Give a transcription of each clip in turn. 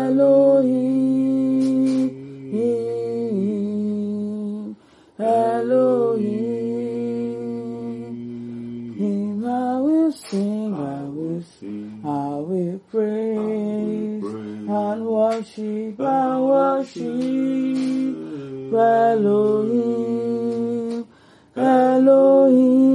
Elohim, Elohim. I will sing, I will sing, I will praise and worship, I worship Elohim, Elohim,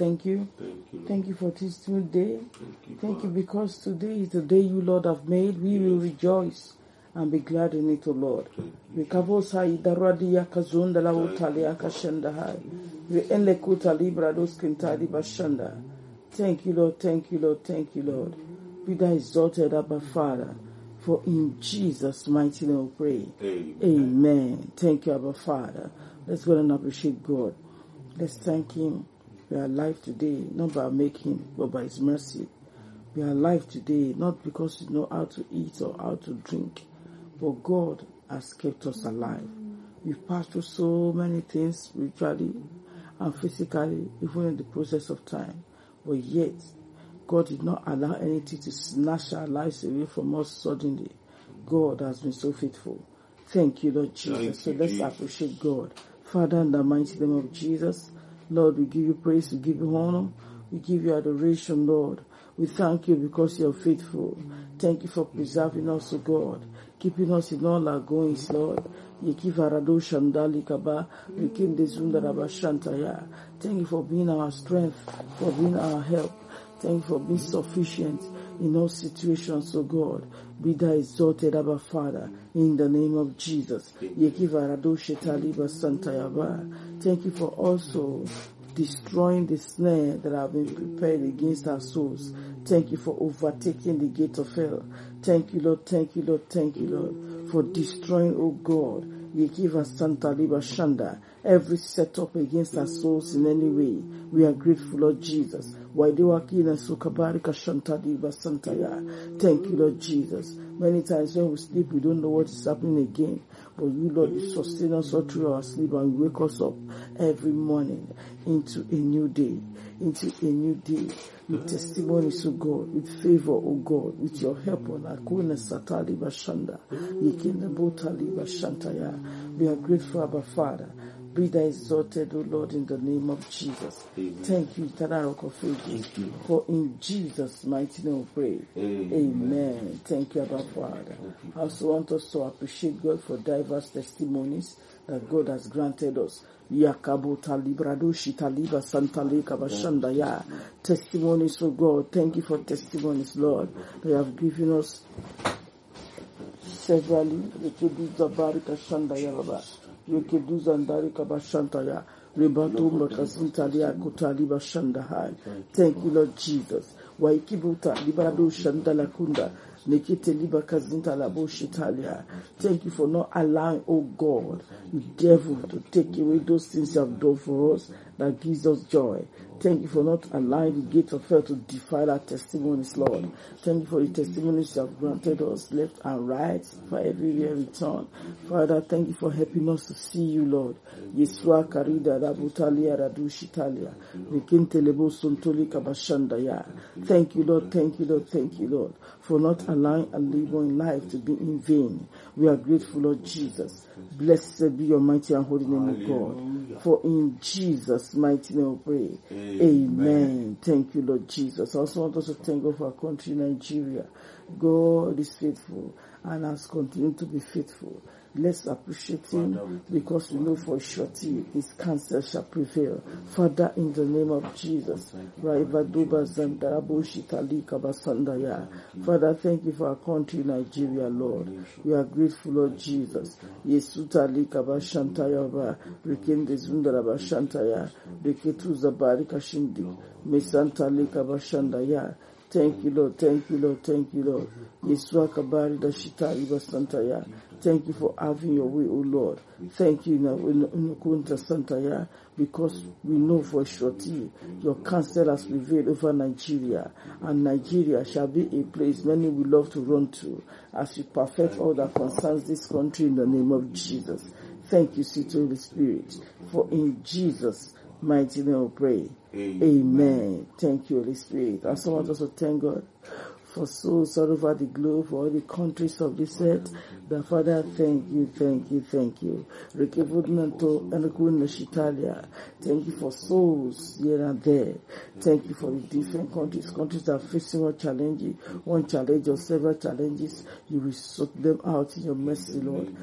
thank you. Thank you. Thank you for this new day. Thank you. Thank you because today is the day you, Lord, have made. We will rejoice and be glad in it, O Lord. Rikavosa idaradi yakazunda la utali yakashanda hai. Kuta libra dos kintali bashanda. Thank you, Lord. Thank you, Lord. Thank you, Lord. Be thou exalted, Abba Father. For in Jesus' mighty name we pray. Amen. Amen. Thank you, Abba Father. Let's go and appreciate God. Let's thank Him. We are alive today, not by making, but by His mercy. We are alive today, not because we know how to eat or how to drink, but God has kept us alive. We've passed through so many things spiritually and physically, even in the process of time. But yet, God did not allow anything to snatch our lives away from us suddenly. God has been so faithful. Thank you, Lord Jesus. Thank so let's Jesus. appreciate God. Father, in the mighty name of Jesus, Lord, we give you praise, we give you honor, we give you adoration, Lord. We thank you because you're faithful. Thank you for preserving us, O God, keeping us in all our goings, Lord. Yekivarado Shandali Kaba, Rikinde Zundaraba Shantaya. Thank you for being our strength, for being our help. Thank you for being sufficient in all situations, O God. Be thou exalted, Abba Father, in the name of Jesus. Yekivarado Shetaliba Santayaba. Thank you for also destroying the snare that have been prepared against our souls. Thank you for overtaking the gate of hell. Thank you, Lord. Thank you, Lord. Thank you, Lord, for destroying, oh God, Yekiva Santa Liba Shanda, every setup against our souls in any way. We are grateful, Lord Jesus. Thank you, Lord Jesus. Many times when we sleep, we don't know what is happening again. But you, Lord, you sustain us all through our sleep and wake us up every morning into a new day, into a new day with testimonies, O God, with favor, O God, with your help on Akuna Satali Bashanda, Yekina Botali Bashantaya. We are grateful, Abba Father. Be thou exalted, O Lord, in the name of Jesus. Amen. Thank you, Eternal Rock of Ages. Thank you, For in Jesus' mighty name we pray. Amen. Amen. Thank you, Abba Father. I also want us to appreciate God for diverse testimonies that God has granted us. Yakabo talibrado shitaliba santa leka bashanda ya. Testimonies, oh God. Thank you for testimonies, Lord. They have given us severally. Rekeduza barika shanda ya baba. Rekeduza ndarika bashanta ya. Rebatumba kazintalia kutaliba shanda hai. Thank you, Lord Jesus. Waikibuta librado shanda la kunda. Thank you for not allowing, oh God, the devil to take away those things you have done for us. that gives us joy. Thank you for not allowing the gate of hell to defile our testimonies, Lord. Thank you for the testimonies you have granted us left and right for everywhere we turn. Father, thank you for helping us to see you, Lord. Yesua karida rabutalia radushitalia. Vikintelebo suntoli kabashandaya. Thank you, Lord. Thank you, Lord. Thank you, Lord, for not allowing a living life to be in vain. We are grateful, Lord Jesus. Blessed be your mighty and holy name, O God. For in Jesus' mighty name we pray. Amen. Amen. Thank you, Lord Jesus. I also want us to thank God for our country, Nigeria. God is faithful and has continued to be faithful. Let's appreciate him because we know for surety his counsel shall prevail. Father, in the name of Jesus. Father, thank you for our country, Nigeria, Lord. We are grateful, Lord Jesus. Yesutali kabashantaya rikende zundaraba shantaya riketu zabari kashindi mesantali kabashandaya Thank you, Lord. Thank you, Lord. Thank you, Lord. Yesua kabari da shita iba santaya. Thank you for having your way, O Lord. Thank you, Nukunta Santaya, because we know for surety your counsel has prevailed over Nigeria, and Nigeria shall be a place many will love to run to as we perfect all that concerns this country in the name of Jesus. Thank you, sweet Holy Spirit, for in Jesus' mighty name we pray. Amen. Amen. Thank you, Holy Spirit. Also want us to thank God for souls all over the globe, for all the countries of this earth. The Father, thank you, thank you, thank you. Thank you for souls here and there. Thank you for the different countries. Countries that are facing one challenge, one challenge or several challenges. You will sort them out in your mercy, Lord.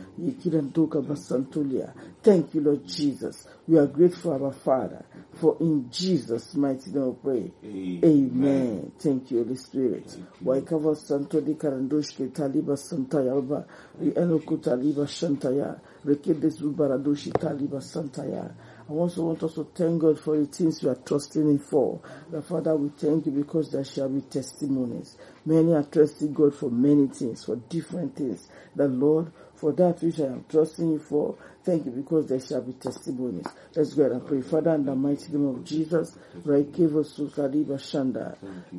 Thank you, Lord Jesus. We are grateful, our Father, for in Jesus' mighty name we pray. Amen. Amen. Thank you, Holy Spirit. Waikava Santo di Karandoshke Taliba Santaya Alba, Rienoku Taliba Shantaya, Rekede Zubaradoshi Taliba Santaya. I also want us to thank God for the things we are trusting Him for. The Father, we thank you because there shall be testimonies. Many are trusting God for many things, for different things. The Lord, for that which I am trusting you for, Thank you because there shall be testimonies. Let's go ahead and pray. Father, in the mighty name of Jesus,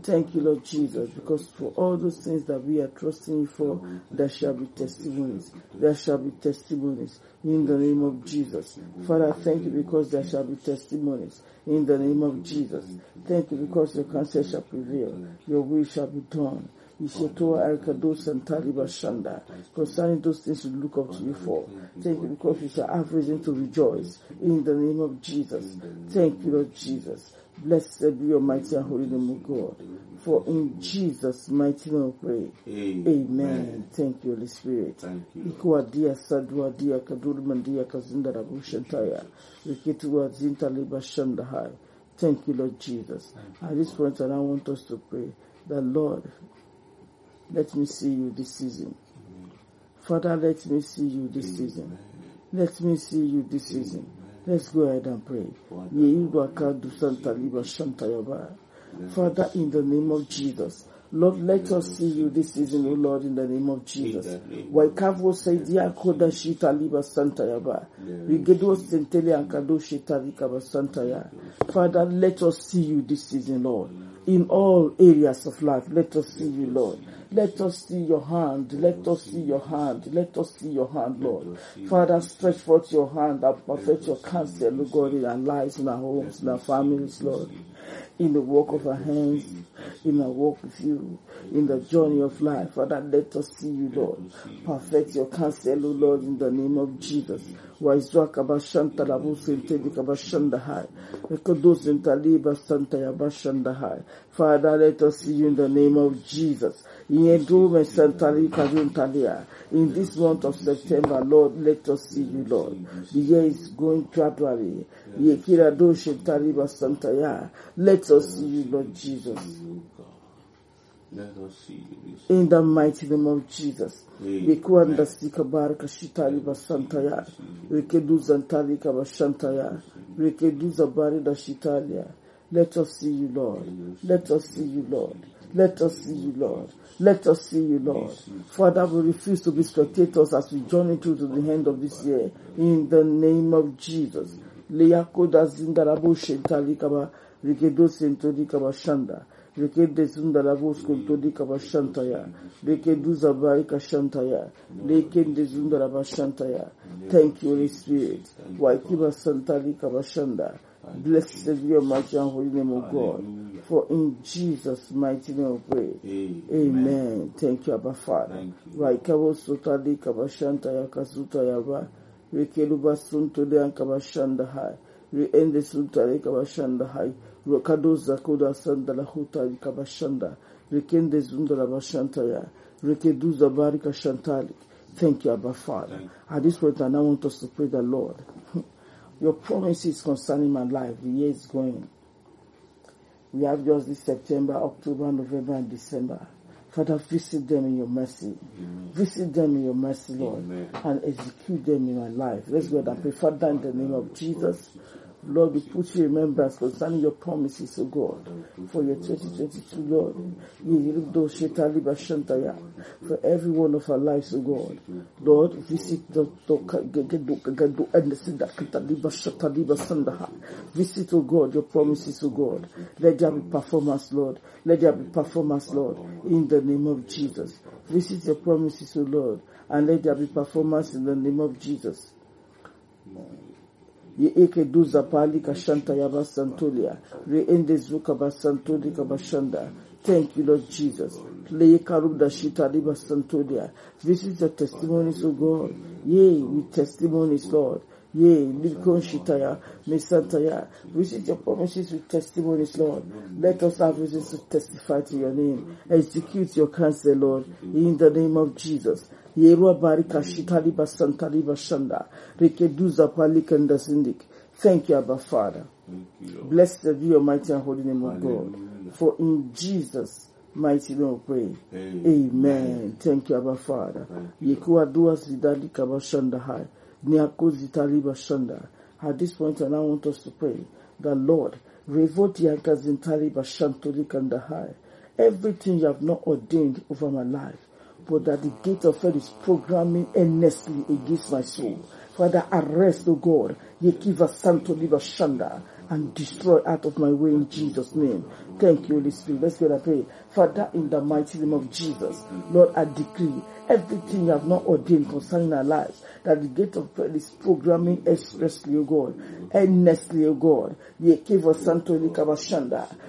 Thank you, Lord Jesus, because for all those things that we are trusting you for, there shall be testimonies. There shall be testimonies in the name of Jesus. Father, thank you because there shall be testimonies in the name of Jesus. Thank you because your counsel shall prevail. Your will shall be done. Ishetoa Arkado Santali Bashanda. Concerning those things we look up to you for. Thank you because we shall have reason to rejoice in the name of Jesus. Thank you, Lord Jesus. Blessed be your mighty and holy name, of God. For in Jesus' mighty name we pray. Amen. Amen. Thank you, Holy Spirit. Thank you. Ikuwa dia sadwa dia kaduru mandia kazinda rabu shantaya. Rikitua zinta liba shandahai. Thank you, Lord Jesus. At this point, I want us to pray that Lord, let me see you this season. Father, let me see you this season. Let me see you this season. Let's go ahead and pray. Father, in the name of Jesus, Lord, let us see you this season, O Lord, in the name of Jesus. Waikavo saidia koda shita liba santa yaba. Rigedo sentele ankado shita likaba santa ya. Father, let us see you this season, Lord. In all areas of life, let us see you, Lord. Let us see your hand. Let us see your hand. Let us see your hand, Lord. Father, stretch forth your hand and perfect your counsel, Lord God, in our lives, in our homes, in our families, Lord. In the work of our hands, in our walk with you, in the journey of life. Father, let us see you, Lord. Perfect your counsel, Lord, in the name of Jesus. Waizwa kabashanta labu sentedi kabashanda hai. Rekodo sentaliba santa yabashanda hai. Father, let us see you in the name of Jesus. In this month of September, Lord, let us see you, Lord. The year is going gradually. Let us see you, Lord Jesus. Let us see you. In the mighty name of Jesus. Bikuanda sika baraka shitali basantaya. Rekeduza ntali kabashantaya. Rekeduza barida shitalia. Let us see you, Lord. Let us see you, Lord. Let us see you, Lord. Let us see you, Lord. Father, we refuse to be spectators as we journey through to the end of this year. In the name of Jesus. Leyakoda zindarabo shentali kaba. Rikedo sentodi kaba shanda. Rekede zundarabo skontodi kaba shantaya. Rekedu zabai kashantaya. Lekende zundaraba shantaya. Thank you, Holy Spirit. Waikiba santali kaba shanda. Blessed be your mighty and holy name, O God. For in Jesus' mighty name we pray. Amen. Thank you, Abba Father. Thank you. Raikabo sotali kabashanta ya kasuta yaba. Rekeluba suntode an kabashanda hai. Reende suntale kabashanda hai. Rokado zakoda sandala huta kabashanda. Rekende zundala bashanta ya. Rekedu zabari kashantali. Thank you, Abba Father. At this point, I now want us to pray the Lord. Your promises concerning my life, the year is going. We have just this September, October, November, and December. Father, visit them in your mercy. Visit them in your mercy, Lord, Amen. and execute them in my life. Let's go and pray. Father, in the name of Jesus, Lord, we put you remembrance concerning your promises, O God, for your 2022, Lord. For every one of our lives, O God. Lord, visit the. Visit, O God, your promises, O God. Let there be performance, Lord. Let there be performance, Lord, in the name of Jesus. Visit your promises, O Lord, and let there be performance in the name of Jesus. Ye eke duza pali kashanta yaba santolia re ende zuka basantoli kabashanda. Thank you lord jesus. Santolia visit your testimonies o god. Yea with testimonies lord Yea, Likon Shitaya, Mesantaya. Visit your promises with testimonies, Lord. Let us have reasons to testify to your name. Execute your counsel, Lord, in the name of Jesus. Yerua Barika Shitali Basantali Bashanda. Rekeduza Palikanda Sindik. Thank you, Abba Father. Thank you, Lord. Blessed be your mighty and holy name, O God. For in Jesus' mighty name we pray. Amen. Amen. Thank you, Abba Father. Yekuwa dua zidali kabashanda At this point, I now want us to pray that Lord. Everything you have not ordained over my life, but that the gate of hell is programming earnestly against my soul. Father, arrest, O God, Ye Yekiva Santo Liba Shanda, and destroy out of my way in Jesus' name. Thank you, Holy Spirit. Let's go and pray. Father, in the mighty name of Jesus, Lord, I decree everything you have not ordained concerning our lives, that the gate of prayer is programming expressly, O God, earnestly, O God,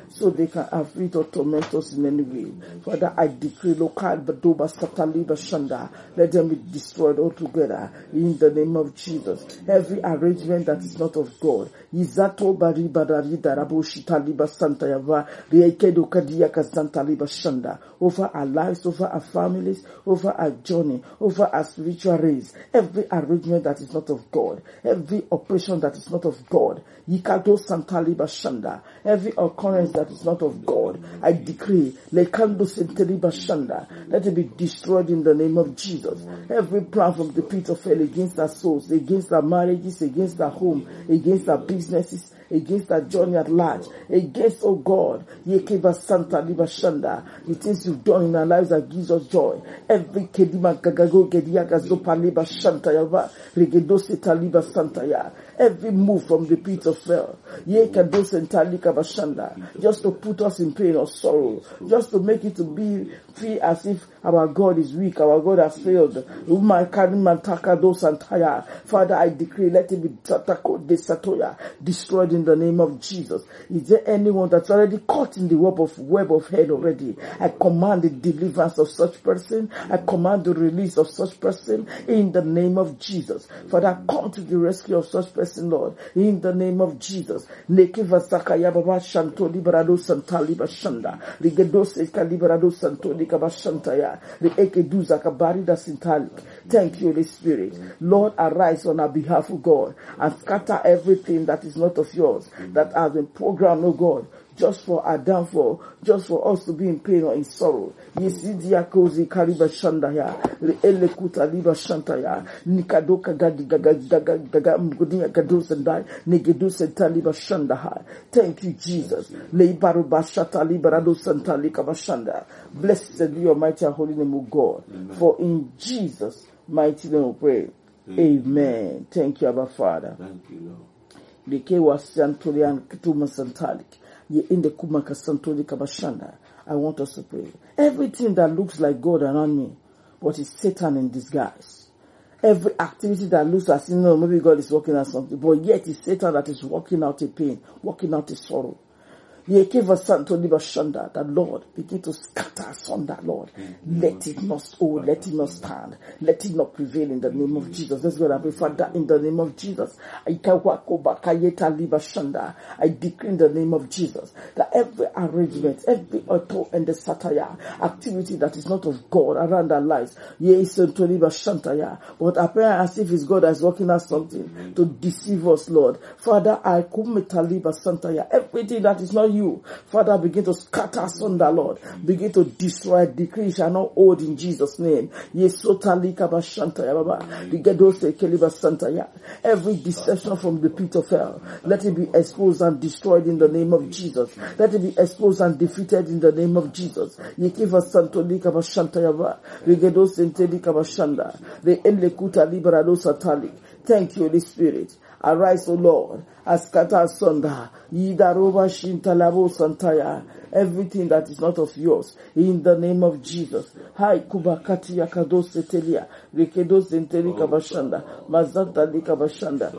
so they can afflict or torment us in any way. Father, I decree local Badoba Sataliba Shanda, let them be destroyed altogether in the name of Jesus. Every arrangement that is not of God, Izato Darabo Shitaliba Santa Yava, Riekedo Kadiaka Santa Liba Shanda, over our lives, over our families, over our journey, over our spiritual race. Every arrangement that is not of God, every operation that is not of God, Yikado Santa Liba Shanda, every occurrence that is not of God, I decree, Lekando Senteliba Shanda, let it be destroyed in the name of Jesus. Every plan from the pit of hell against our souls, against our marriages, against our home, against our businesses, against that journey at large, against, oh God, Yekeba Santa Liba Shanda, the things you've done in our lives that gives us joy. Every Kedima Gagago Gediaga Zopa Liba Shanta Yava, Regedo Seta Liba Santa Ya, every move from the pit of hell, just to put us in pain or sorrow, just to make it to be feel as if our God is weak, our God has failed. Father, I decree, let it be destroyed in the name of Jesus. Is there anyone that's already caught in the web of web of hell already? I command the deliverance of such person. I command the release of such person in the name of Jesus. Father, come to the rescue of such person, Lord, in the name of Jesus. Nekiva Sakaya Baba Shanto Liberado Santa Liba Shanda. Rigedo Seka Liberado Santo Likaba Shantaya. Riekeduza Kabarida Sintalik. Thank you, Holy Spirit. Lord, arise on our behalf, O God, and scatter everything that is not of yours, that has been programmed, O God, just for our downfall, just for us to be in pain or in sorrow. Yesidia kozi kariba shandaya, ele kuta liba shantaya, nikadoka gadi gaga gaga gaga mgudia gadu sendai, negedu senta liba shandaha. Thank you, Jesus. Leibaru bashata liberado santa lika bashanda. Blessed be your mighty and holy name, O God. For in Jesus' mighty name we pray. Amen. Thank you, Abba Father. Thank you, Lord. Leke wasantoli and ketuma santalik. In the kumaka santoli kabashanda. I want us to pray. Everything that looks like God around me, but is Satan in disguise. Every activity that looks as if no, maybe God is working out something, but yet it's Satan that is working out a pain, working out a sorrow. Us that Lord begin to scatter asunder, Lord. Mm. Let it not oh, let it not stand. Let it not prevail in the name of mm. Jesus. That's what I pray, Father, in the name of Jesus. I take wakoba kayeta libashanda. I decree in the name of Jesus that every arrangement, mm. every auto and the satire activity that is not of God around our lives, but appear as if it's God that's working out something to deceive us, Lord. Father, I come to everything that is not you you. Father, begin to scatter asunder, Lord. Begin to destroy, decree shall not hold in Jesus' name. Every deception from the pit of hell, let it be exposed and destroyed in the name of Jesus. Let it be exposed and defeated in the name of Jesus. Yekiva Santo Lika Bashantayaba, Rigedo Sentelika Bashanda, the Enlekuta Liberado Satalik. Thank you, Holy Spirit. Arise, O Lord, askata sonda, yidaroba shintalabo santaya, everything that is not of yours, in the name of Jesus. Hai kubakati yakado setelia, rekedo senteli kabashanda, mazanta li kabashanda.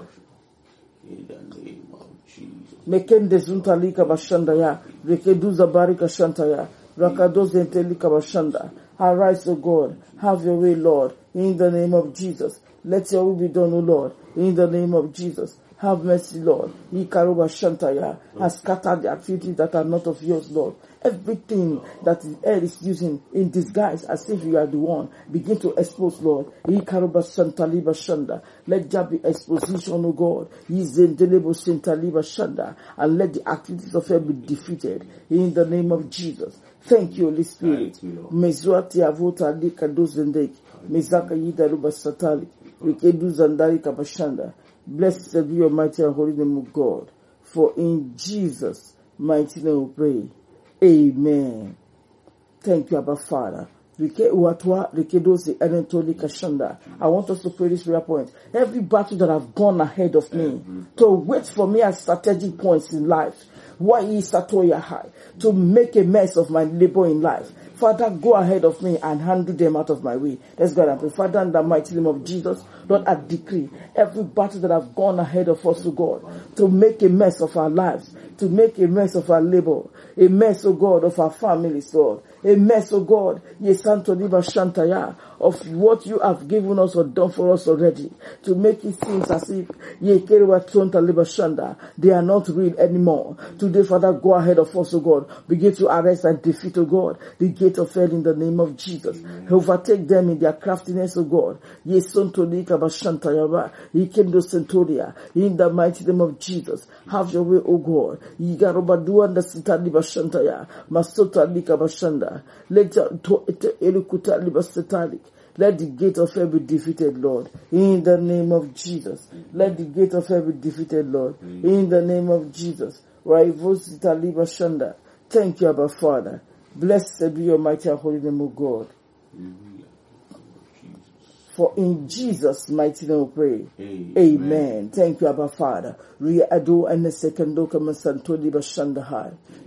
In the name of Jesus. Mekende zuntali kabashanda ya, rekedu zabari kashanta ya, rakado senteli kabashanda. Arise, O God, have your way, Lord, in the name of Jesus. Let your will be done, O Lord, in the name of Jesus. Have mercy, Lord. Ikaruba Shantaya has scattered the activities that are not of yours, Lord. Everything that the air is using in disguise as if you are the one, begin to expose, Lord. Ikaruba Shantaliba Shanda. Let there be exposition, O God. Izendelebo Shantaliba Shanda. And let the activities of air be defeated in the name of Jesus. Thank you, Holy Spirit. Mezuati avota lika dozendeki. Mezaka satali. Rikedu zandari kabashanda. Blessed be your mighty and holy name of God. For in Jesus' mighty name we pray. Amen. Thank you, Abba Father. I want us to pray this prayer point. Every battle that I've gone ahead of me to wait for me at strategic points in life. Why is Satoya high? To make a mess of my labor in life. Father, go ahead of me and handle them out of my way. Let's go and pray. Father, in the mighty name of Jesus, Lord, I decree every battle that I've gone ahead of us, to God, to make a mess of our lives, to make a mess of our labor, a mess, oh God, of our families, Lord, a mess, oh God, Yesanto Liba Shantaya, of what you have given us or done for us already, to make it seem as if Yekerewa Tonta Liba Shanda, they are not real anymore. Today, Father, go ahead of us, oh God, begin to arrest and defeat, oh God, the gate of hell in the name of Jesus. Overtake them in their craftiness, oh God. Ye santo Yesonto Lika Bashantayaba, Yekendo Centuria, in the mighty name of Jesus. Have your way, oh God. Yigarobadua and the Sitali Bashantaya, Masota Lika Bashanda, let let the gate of hell be defeated, Lord. In the name of Jesus. Let the gate of hell be defeated, Lord. In the name of Jesus. Thank you, Abba Father. Blessed be your mighty holy name, O God. For in Jesus' mighty name we pray. Amen. Amen. Thank you, Abba Father. Ado and the second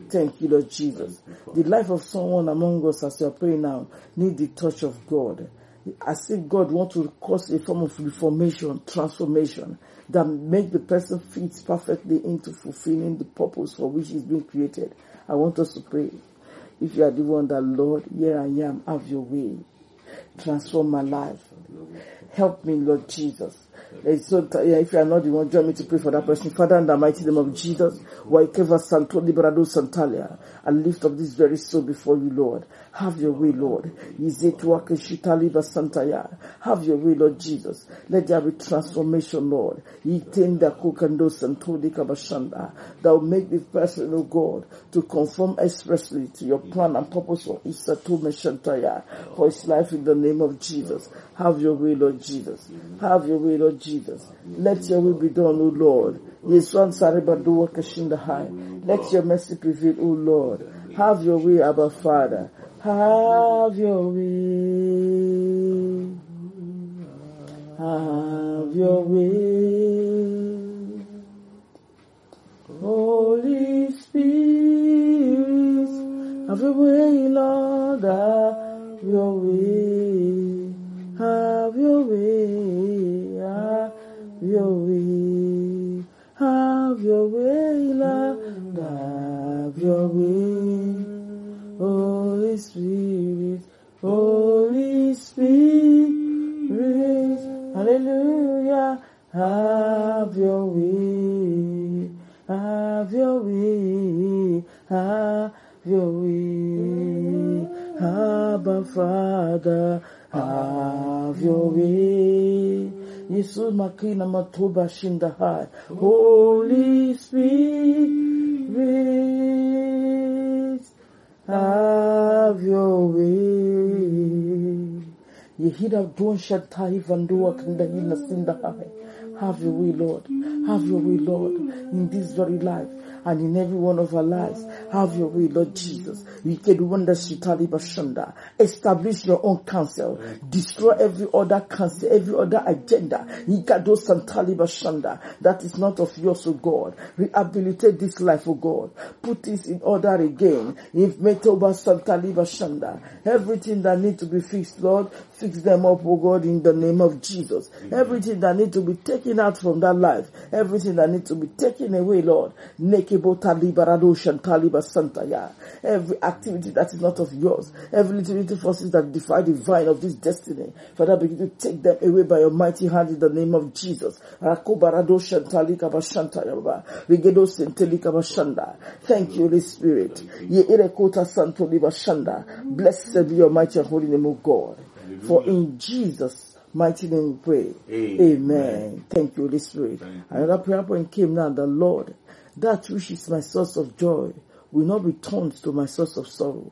Thank you, Lord Jesus. The life of someone among us as you are praying now need the touch of God. As if God wants to cause a form of reformation, transformation that make the person fit perfectly into fulfilling the purpose for which he's been created. I want us to pray. If you are the one that Lord, here I am, have your way. Transform my life. Help me, Lord Jesus. So, yeah, if you are not the one, join me to pray for that person. Father, in the mighty name of Jesus, Santo Liberado Santalia, I lift up this very soul before you, Lord. Have your way, Lord. Have your way, Lord Jesus. Let there be transformation, Lord. That will make this person, oh God, to conform expressly to your plan and purpose for for his life in the name of Jesus. Have your way, Lord Jesus. Have your way, Lord Jesus. Let your will be done, O Lord. Let your mercy prevail, O Lord. Have your way, Abba Father. Have your way. Have your way. Holy Spirit, have your way, Lord, have your way, have your way, your way, have your way, Lord, have your way. Holy Spirit, Holy Spirit, hallelujah, have your way, have your way, have your way, Abba Father, have your way. Jesus makina matuba shinda high. Holy Spirit, have your way. Yehida don shatai vandua kanda hina sinda high. Have your way, Lord. Have your way, Lord, in this very life and in every one of our lives. Have your way, Lord Jesus. We can wonder Shitali Bashanda. Establish your own counsel. Destroy every other counsel, every other agenda. Yikado Santali Bashanda. That is not of yours, O God. Rehabilitate this life, O God. Put this in order again. If Metoba Santali. Everything that needs to be fixed, Lord, fix them up, O God, in the name of Jesus. Everything that needs to be taken out from that life, everything that needs to be taken away, Lord, Nekebo Talibarado Shantaliba Santaya. Every activity that is not of yours, every little forces that defy the vine of this destiny, Father, begin to take them away by your mighty hand in the name of Jesus. Rakobarado Shantalika Bashantaya Baba. Rigedo Sentelika Bashanda. Thank you, Holy Spirit. Blessed be your mighty and holy name, O God. For in Jesus' mighty name we pray. Amen. Amen. Thank you, Holy Spirit. Another prayer point came now. The Lord, that which is my source of joy will not be turned to my source of sorrow.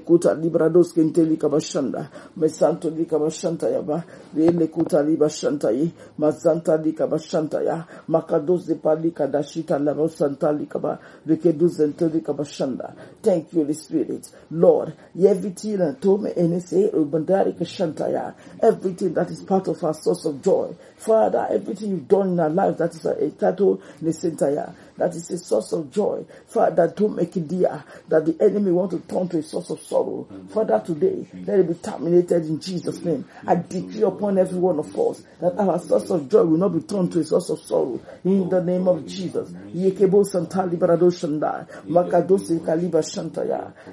Rielekuta, Librados, Kentelika, Bashanda, Mesanto, Lika, Bashantaya, Ba, Rielekuta, Liba, Shantayi, Mazanta, Lika, Bashantaya, Makados, de Palika, Dashita, Lavo, Santa, Lika, Ba, Rikedu, Zentelika, Bashanda. Thank you, Holy Spirit. Lord, everything and say, Ubandari, Shantaya, everything that is part of our source of joy. Father, everything you've done in our life that is a title, Nesentaya, that is a source of joy. Father, don't make it dear that the enemy want to turn to a source of sorrow. Father, today, let it be terminated in Jesus' name. I decree upon every one of us that our source of joy will not be turned to a source of sorrow. In the name of Jesus.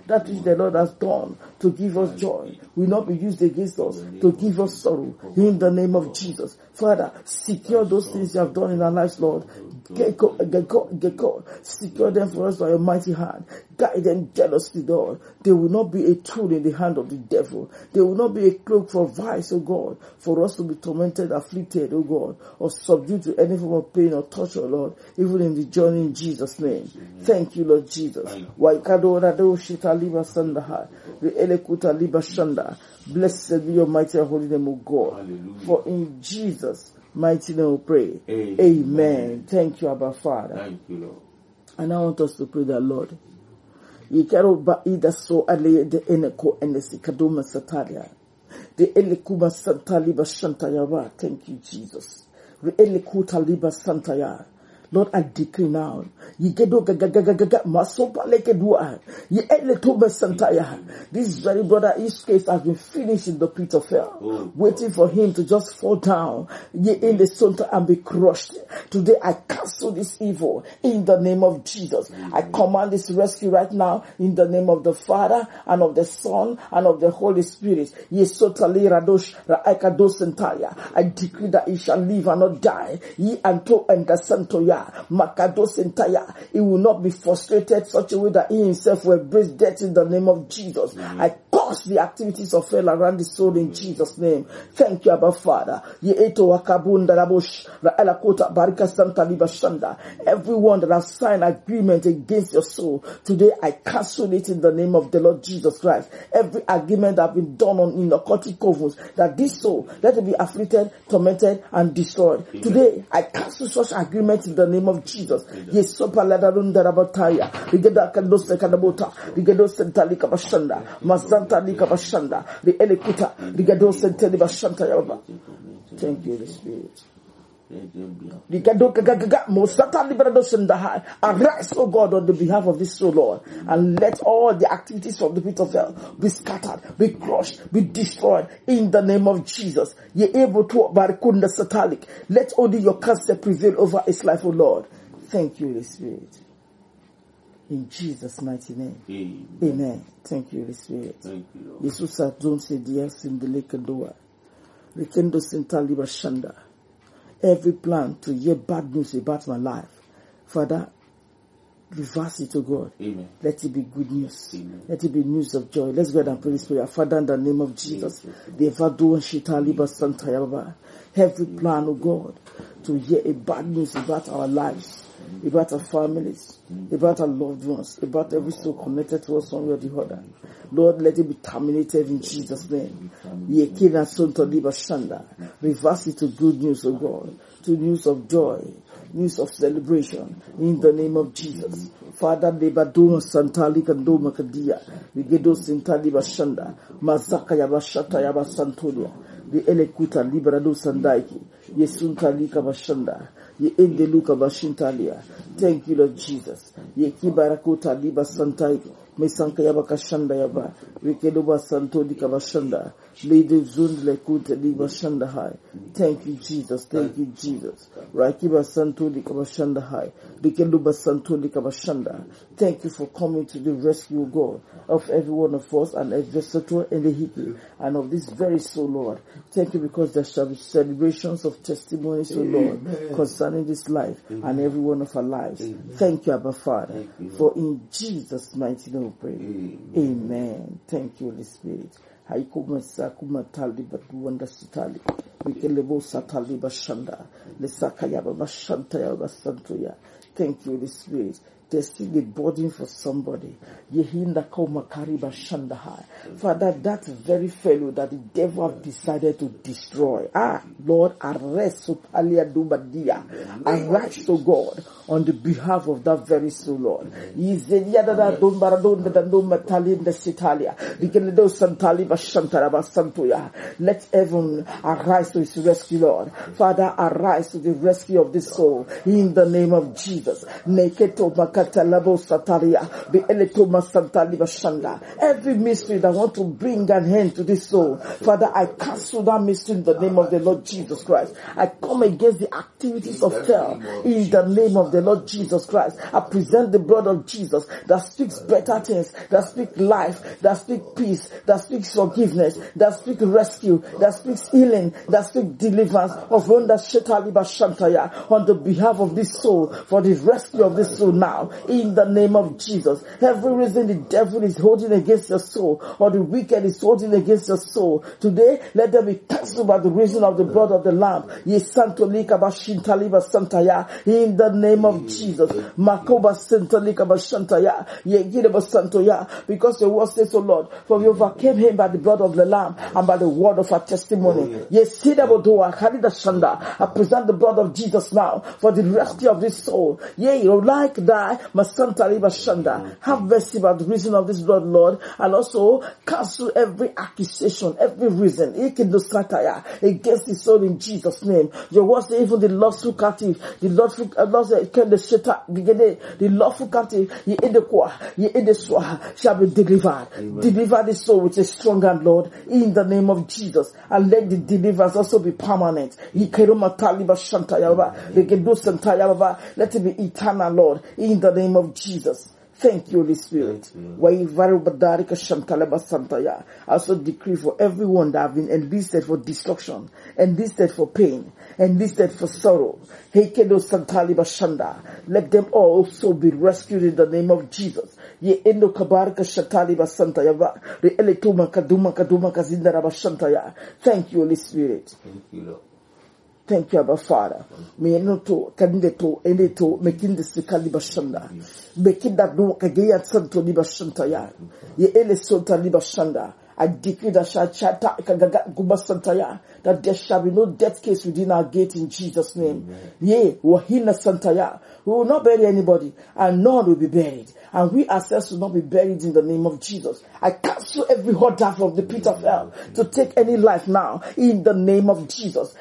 That which the Lord has done to give us joy will not be used against us to give us sorrow. In the name of Jesus. Father, secure those things you have done in our lives, Lord. Get go, get go, get. Secure them for us by your mighty hand. Guide them jealously, Lord. They will not be a tool in the hand of the devil. They will not be a cloak for vice, O God, for us to be tormented, afflicted, O God, or subdued to any form of pain or torture, Lord, even in the journey in Jesus' name. Thank you, Lord Jesus. Blessed be your mighty and holy name, O God. Hallelujah. For in Jesus' mighty name we pray. Amen. Amen. Thank you, Abba Father. Thank you, Lord. And I want us to pray that Lord. Yikaro ba ida so ale de eneko enesi kadoma satalia. De elekuma santali ba shantaya ba. Thank you, Jesus. Re elekuta liba santaya. Lord, I decree now. Yigedo gagagagaga masopa leke dua. Ye eleto santaya. This very brother, his case has been finished in the pit of hell, Oh, waiting for him to just fall down. Ye in the center and be crushed. Today I cancel this evil in the name of Jesus. I command this rescue right now in the name of the Father and of the Son and of the Holy Spirit. Ye sotali radosh ra'aikados santaya. I decree that he shall live and not die. Ye anto and the santoya makados entire. He will not be frustrated such a way that he himself will embrace death in the name of Jesus. Mm-hmm. I call the activities of hell around the soul in Jesus' name. Thank you, Abba Father. Everyone that has signed agreement against your soul, today I cancel it in the name of the Lord Jesus Christ. Every agreement that has been done on in occultic covens, that this soul, let it be afflicted, tormented, and destroyed. Today I cancel such agreement in the name of Jesus. Yes, Lika Bashanda, the Elikuta, Rigedo Sentali Bashanta Yaba. Thank you, the Spirit. Arise, O God, on the behalf of this soul, Lord, and let all the activities of the pit of hell be scattered, be crushed, be destroyed in the name of Jesus. You're able to barikunda satanic. Let only your cancer prevail over his life, O Lord. Thank you, the Spirit. In Jesus' mighty name. Amen. Amen. Thank you, Holy Spirit. Thank you, Lord. Jesus don't say yes in the lake and door. Rekendo sintali bashanda. Every plan to hear bad news about my life. Father, reverse it to God. Amen. Let it be good news. Amen. Let it be news of joy. Let's go ahead and pray this prayer. Father, in the name of Jesus, the Every plan of God to hear a bad news about our lives about our families, about our loved ones, about every soul connected to us one way or the other. Lord, let it be terminated in Jesus' name. Reverse it to good news, of God, to news of joy, news of celebration, in the name of Jesus. Father, Lebaduma Santali Kandoma Kadia, Vigedo Sintali Bashanda, Mazaka Yabashata Yabasantolia, the Elekuta Liberado Sandaiki, Yesunta Lika Bashanda, ye ende luka bashintalia. Thank you, Lord Jesus. Ye kibarakuta liba santai. Mesanka yaba kashanda yaba. Wikedoba santo dika bashanda. Lady Zundle Kuteli Bashandahai. Thank you, Jesus. Thank you, Jesus. Rakiba Santuli Kabashandahai. Bikeluba Santuli Kabashanda. Thank you for coming to the rescue, God, of every one of us and every settle in the hickey and of this very soul, Lord. Thank you because there shall be celebrations of testimonies, O Lord, concerning this life and every one of our lives. Thank you, Abba Father, for in Jesus' mighty name we pray. Amen. Thank you, Holy Spirit haikuma sakuma tali batuanda sitali wikelebo satali bashanda lesaka yaba bashanta yaba santoya thank you the spirit there's still a burden for somebody. Father, that very fellow that the devil have decided to destroy. Ah, Lord, arrest. Arise to God on the behalf of that very soul, Lord. Let heaven arise to his rescue, Lord. Father, arise to the rescue of this soul in the name of Jesus. Every mystery that want to bring an end to this soul, Father, I cancel that mystery in the name of the Lord Jesus Christ. I come against the activities of hell in the name of the Lord Jesus Christ. I present the blood of Jesus that speaks better things, that speaks life, that speaks peace, that speaks forgiveness, that speaks rescue, that speaks healing, that speaks deliverance of on the behalf of this soul, for the rescue of this soul now in the name of Jesus. Every reason the devil is holding against your soul or the wicked is holding against your soul, today let them be cancelled by the reason of the blood of the Lamb. In the name of Jesus. Because the word says, O Lord, for we overcame him by the blood of the Lamb and by the word of our testimony. Ye Sidabodoa Harida Shanda. I present the blood of Jesus now for the rescue of this soul. Yea, you like that have mercy about the reason of this blood, Lord, and also cancel every accusation, every reason against his soul in Jesus' name. Your word says even the lawful captive, the lawful, uh, the, the lawful captive, ye in the kwa, ye in the swa, shall be delivered. Amen. Deliver the soul with a strong hand, Lord, in the name of Jesus, and let the deliverance also be permanent. Let it be eternal, Lord, in the name of Jesus. Thank you, Holy Spirit. I also decree for everyone that have been enlisted for destruction, enlisted for pain, enlisted for sorrow. Hey kedo santa libasanta let them all also be rescued in the name of Jesus. Ye endo kabarka shatali basanta ya ba. Re tuma kaduma kaduma kazinda rabashanta ya. Thank you, Holy Spirit. Thank you, Lord. Thank you, Abba Father. Me no to kande to ende to making the sikali bashanda. That no kageya santo liba shanta ya. Ye ele sonta liba shanda. I decree that shall chata kagaga guba santa ya. That there shall be no death case within our gate in Jesus' name. Yea, wahina santa ya. We will not bury anybody, and none will be buried. And we ourselves will not be buried in the name of Jesus. I cancel every order from the pit of hell to take any life now in the name of Jesus.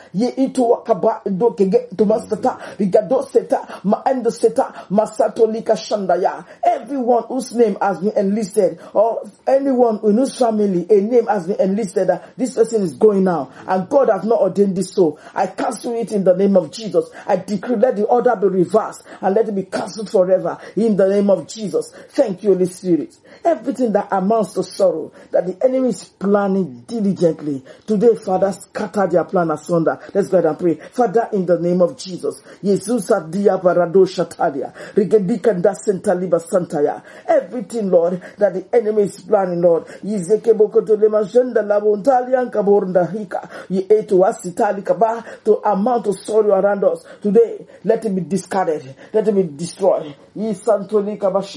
Everyone whose name has been enlisted or anyone in whose family a name has been enlisted that this person is going now and God has not ordained this so. I cancel it in the name of Jesus. I decree let the order be reversed and let it be cancelled forever in the name of Jesus. Thank you, Holy Spirit. Everything that amounts to sorrow that the enemy is planning diligently today, Father, scatter their plan asunder. Let's go ahead and pray. Father, in the name of Jesus, Jesus adia barado shatalia, rigedikanda sentaliba santaya. Everything, Lord, that the enemy is planning, Lord, yizeke bokoto lema jenda labontalian kabornda hika, ye eto asitali kaba to amount of sorrow around us today. Let it be discarded. Let it be destroyed. Ye santoli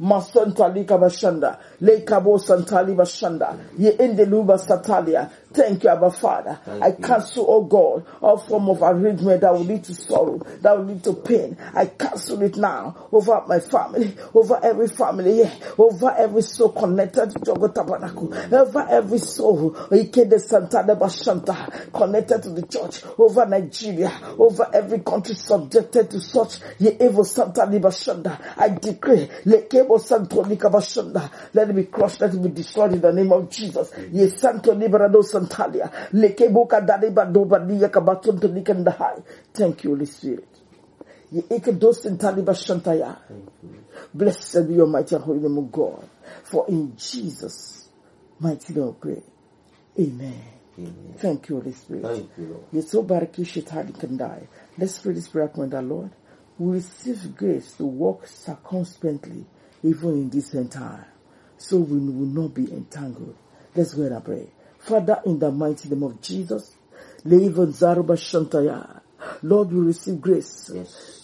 Masantali kabashanda. Lekabo santali bashanda. Ye endeluba satalia. Thank you, Abba Father. I cancel, oh God, all form of arrangement that will lead to sorrow, that will lead to pain. I cancel it now over my family, over every family over every soul connected to Jogo Tabernacle, over every soul, Ikede Santa de Bashanta, connected to the church, over Nigeria, over every country subjected to such ye evil Santa Libashanda. I decree, Lekebo Oh, let it be crushed, let it be destroyed in the name of Jesus. Ye Santo Liberado Santalia, Lekeboka Daliba Dobadia Kabatunto Likandahai. Thank you, Holy Spirit. Ye Ikedos Santaliba Shantaya. Blessed be your mighty and holy name of God. For in Jesus' mighty name we pray. Amen. Amen. Thank you, Holy Spirit. Thank you, Lord. Yeso baraki shetani kandai. Let's pray this prayer point, our Lord. We receive grace to walk circumspectly even in this end time, so we will not be entangled. Let's go and pray. Father, in the mighty name of Jesus, Leivon Zaruba Shantaya. Lord, we receive grace. Yes.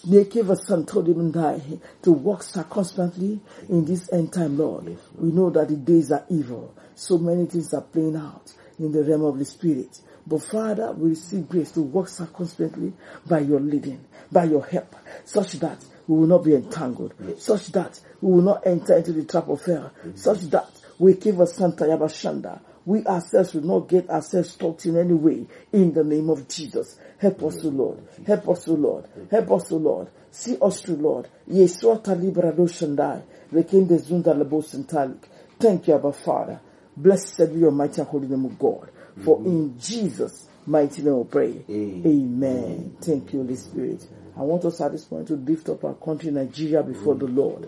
To walk circumspectly in this end time, Lord. Yes, we know that the days are evil. So many things are playing out in the realm of the spirit. But Father, we receive grace to walk circumspectly by your leading, by your help, such that we will not be entangled, such that we will not enter into the trap of hell, mm-hmm. such that we give us Santa Yabashanda. We ourselves will not get ourselves stuck in any way in the name of Jesus. Help us, O Lord. Help us, O Lord. Help us, O Lord. See us through, Lord. Yesua Talibrado Shandai. Rekinde Zunda Labo Sintalik. Thank you, Abba Father. Blessed be your mighty and holy name of God. For mm-hmm. in Jesus' mighty name we pray. Amen. Amen. Thank you, Holy Spirit. I want us at this point to lift up our country, Nigeria, before the Lord.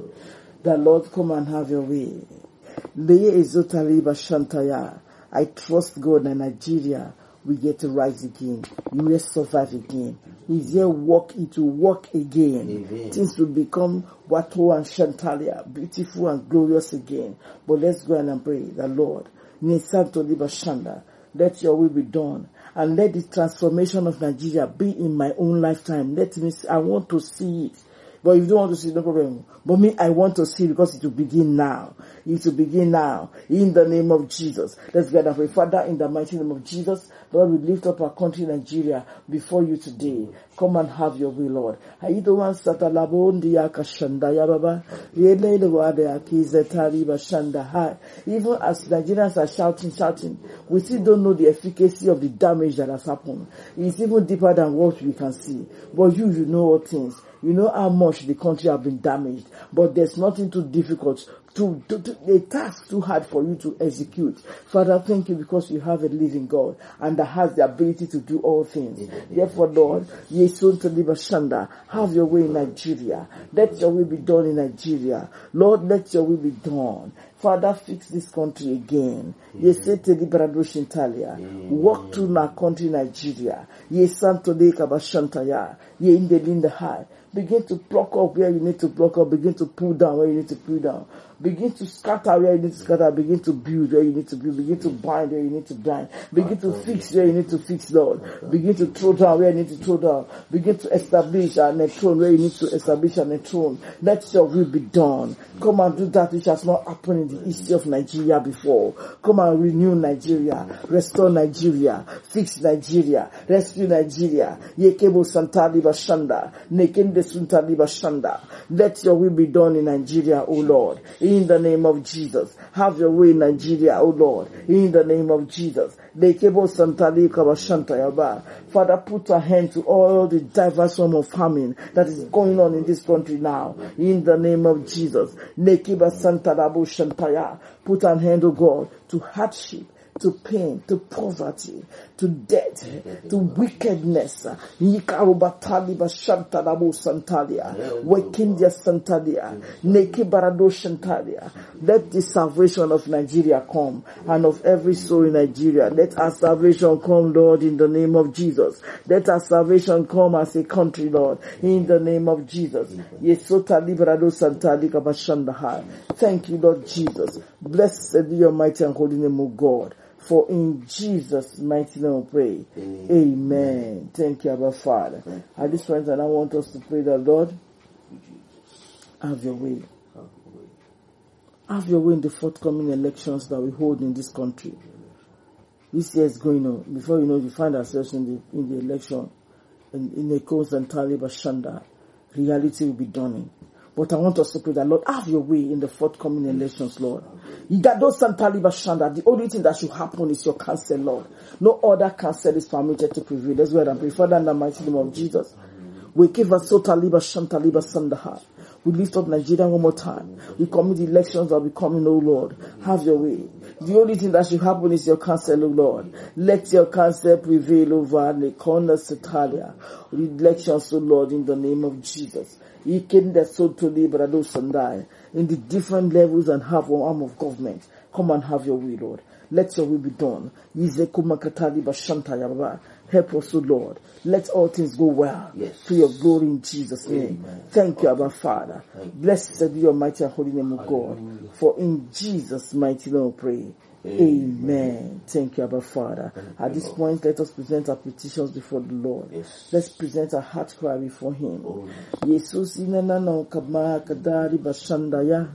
The Lord, come and have your way. Leye Ezotaliba Shantaya. I trust God and Nigeria will get to rise again. You will survive again. Is here walk, will walk again. Amen. Things will become Wato and Shantalia, beautiful and glorious again. But let's go and pray the Lord. Nisanto Liba Shanda. Let your will be done. And let the transformation of Nigeria be in my own lifetime. Let me, see, I want to see it. But if you don't want to see, no problem. But me, I want to see because it will begin now. It will begin now. In the name of Jesus. Let's get pray. Father, in the mighty name of Jesus, Lord, we lift up our country, Nigeria, before you today. Come and have your way, Lord. Even as Nigerians are shouting, shouting, we still don't know the efficacy of the damage that has happened. It's even deeper than what we can see. But you, you know all things. You know how much the country have been damaged, but there's nothing too difficult to, to, to a task too hard for you to execute. Father, thank you because you have a living God and that has the ability to do all things. Therefore, Lord, Yesun to Shanda, have your way in Nigeria. Let your will be done in Nigeria. Lord, let your will be done. Father, fix this country again. Ye say to Librado Shintalia. Walk through our country, Nigeria. Ye Santo de Kabashantaya. Ye in the high. Begin to block up where you need to block up. Begin to pull down where you need to pull down. Begin to scatter where you need to scatter. Begin to build where you need to build. Begin to bind where you need to bind. Begin to fix where you need to fix, Lord. Begin to throw down where you need to throw down. Begin to establish an throne where you need to establish an throne. Let your will be done. Come and do that which has not happened in the history of Nigeria before. Come and renew Nigeria. Restore Nigeria. Fix Nigeria. Rescue Nigeria. Yekebo Santali Bashanda. Nekende Suntali Bashanda. Let your will be done in Nigeria, O Lord in the name of Jesus. Have your way in Nigeria, oh Lord, in the name of Jesus. Father, put a hand to all the diverse form of famine that is going on in this country now, in the name of Jesus. Put an hand, oh God, to hardship, to pain, to poverty, to death, to wickedness. Yikarubataliba Shantalabo Santalia, Wekindia Santalia, Neki Barado Shantalia. Let the salvation of Nigeria come and of every soul in Nigeria. Let our salvation come, Lord, in the name of Jesus. Let our salvation come as a country, Lord, in the name of Jesus. Thank you, Lord Jesus. Blessed be your mighty and holy name, O God. For in Jesus' mighty name we pray. Amen. Amen. Thank you, Abba Father. At this point, and I want us to pray that Lord, have your way. Have your way in the forthcoming elections that we hold in this country. This year is going on. Before you know, you find ourselves in the in the election in, in a constant Talib Shanda. Reality will be dawning. But I want us to pray that Lord, have your way in the forthcoming elections, Lord. The only thing that should happen is your counsel, Lord. No other counsel is permitted to prevail. That's where I pray. Father, in the mighty name of Jesus. We give us so Sotaliba Shantaliba Sandaha. We lift up Nigeria one more time. We commit the elections that will be coming, oh Lord. Have your way. The only thing that should happen is your counsel, oh Lord. Let your counsel prevail over the corner Satalia. Elections, oh Lord, in the name of Jesus He came that so to Librados and die in the different levels and half or arm of government. Come and have your will, Lord. Let your will be done. Help us, O Lord. Let all things go well yes. to your glory in Jesus' name. Amen. Thank you, Abba Father. Blessed be your mighty and holy name, O God. For in Jesus' mighty name we pray. Amen. Amen. Thank you, Abba Father. At this point, let us present our petitions before the Lord. Yes. Let's present our heart cry before Him. Jesus inanano kama kadari bashandaya.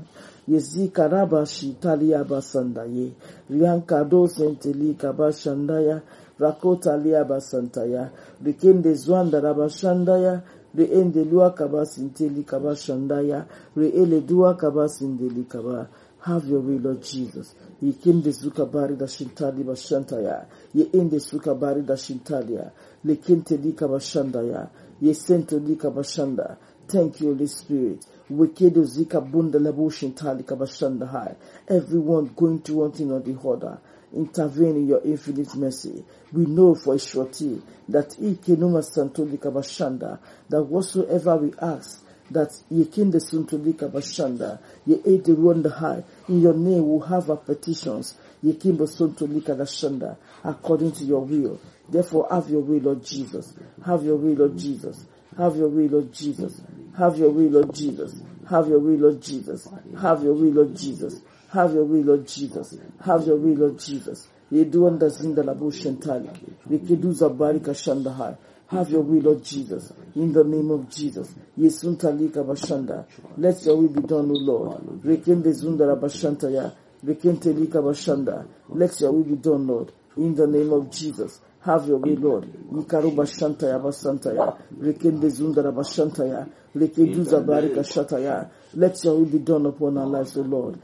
Yezi karaba shitalia basandaye. Riankado senteli kabashandaya. Rakota lia basantaya. Rikende zwanda rabashandaya. Re ende lua kabasinteli kabashandaya. Re ele dua kabasindeli kabashandaya. Have your way, Lord Jesus. Ye came the Zukabari da Shintali Bashantaya. Ye in the Sukabari da Shintalia. Le Kente Lika Bashandaya. Ye Sento Lika Bashanda. Thank you, Holy Spirit. Wekedo Zika Bunda Labo Shintali Kabashanda High. Everyone going to one thing or the other. Intervene in your infinite mercy. We know for a surety that Ikenuma Santoli Kabashanda, that whatsoever we ask, that ye came the soon to lick bashanda, ye ate the the high. In your name we have our petitions. Ye came the soon to lick shanda, according to your will. Therefore, have your will, Lord Jesus. Have your will, Lord Jesus. Have your will, Lord Jesus. Have your will, Lord Jesus. Have your will, Lord Jesus. Have your will, Lord Jesus. Have your way, Lord Jesus. Have your way, Lord Jesus. Ye do under zinda la bushentali. We do zabarika high. Have your will, Lord Jesus. In the name of Jesus. Yesun talika bashanda. Let your will be done, O Lord. Rekende zundara bashantaya. Rekente lika bashanda. Let your will be done, Lord. In the name of Jesus. Have your way, Lord. Ikaru bashantaya basantaya. Rekende zundara bashantaya. Rekeduza barika shataya. Let your will be done upon our lives, O Lord.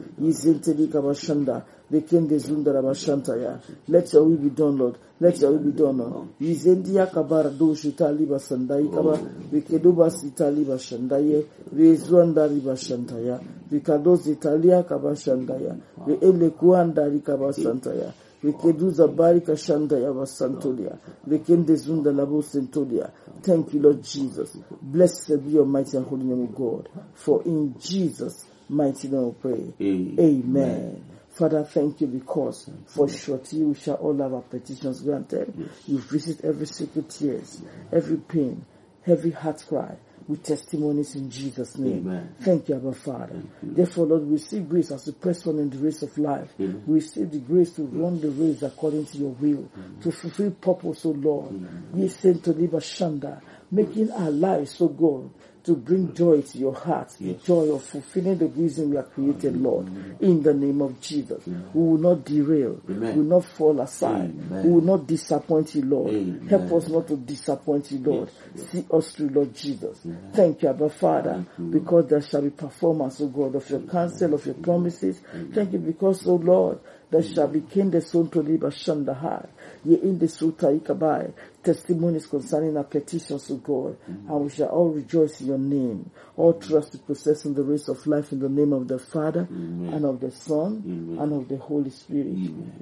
Let your will be done, Lord. Let your will be done, Lord. Yizendia kabara do shitali basandai kaba. Rekeduba sitali bashandaye. Rezuanda riba shantaya. Rikado zitalia kaba shandaya. Re ele kuanda rikaba santaya. Rekeduza barika shanda shandaya basantolia. Rekende zunda labo sentolia. Thank you, Lord Jesus. Blessed be your mighty and holy name, of God. For in Jesus' mighty name we pray. Amen. Amen. Father, thank you because for surety we shall all have our petitions granted. You visit every secret tears, every pain, every heart cry with testimonies in Jesus' name. Amen. Thank you, Abba Father. Therefore, Lord, we receive grace as we press on in the race of life. Amen. We receive the grace to run the race according to your will, to fulfill purpose, O Lord. Ye sent to live a shanda, making our lives so good to bring joy to your heart, the joy of fulfilling the reason we are created, Lord. In the name of Jesus, we will not derail, Amen. we will not fall aside, Amen. we will not disappoint you, Lord. Amen. Help us not to disappoint you, Lord. See us through, Lord Jesus. Thank you, Abba Father, because there shall be performance, O God, of your counsel, of your promises. Thank you because, O Lord, there shall be king the son to live Shandahai. Ye in the Suta Ikabai. Testimonies concerning our petitions, to God. And we shall all rejoice in your name. All trust to possess in the race of life in the name of the Father and of the Son and of the Holy Spirit.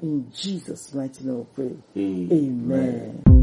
In Jesus' mighty name we pray. Amen. Amen.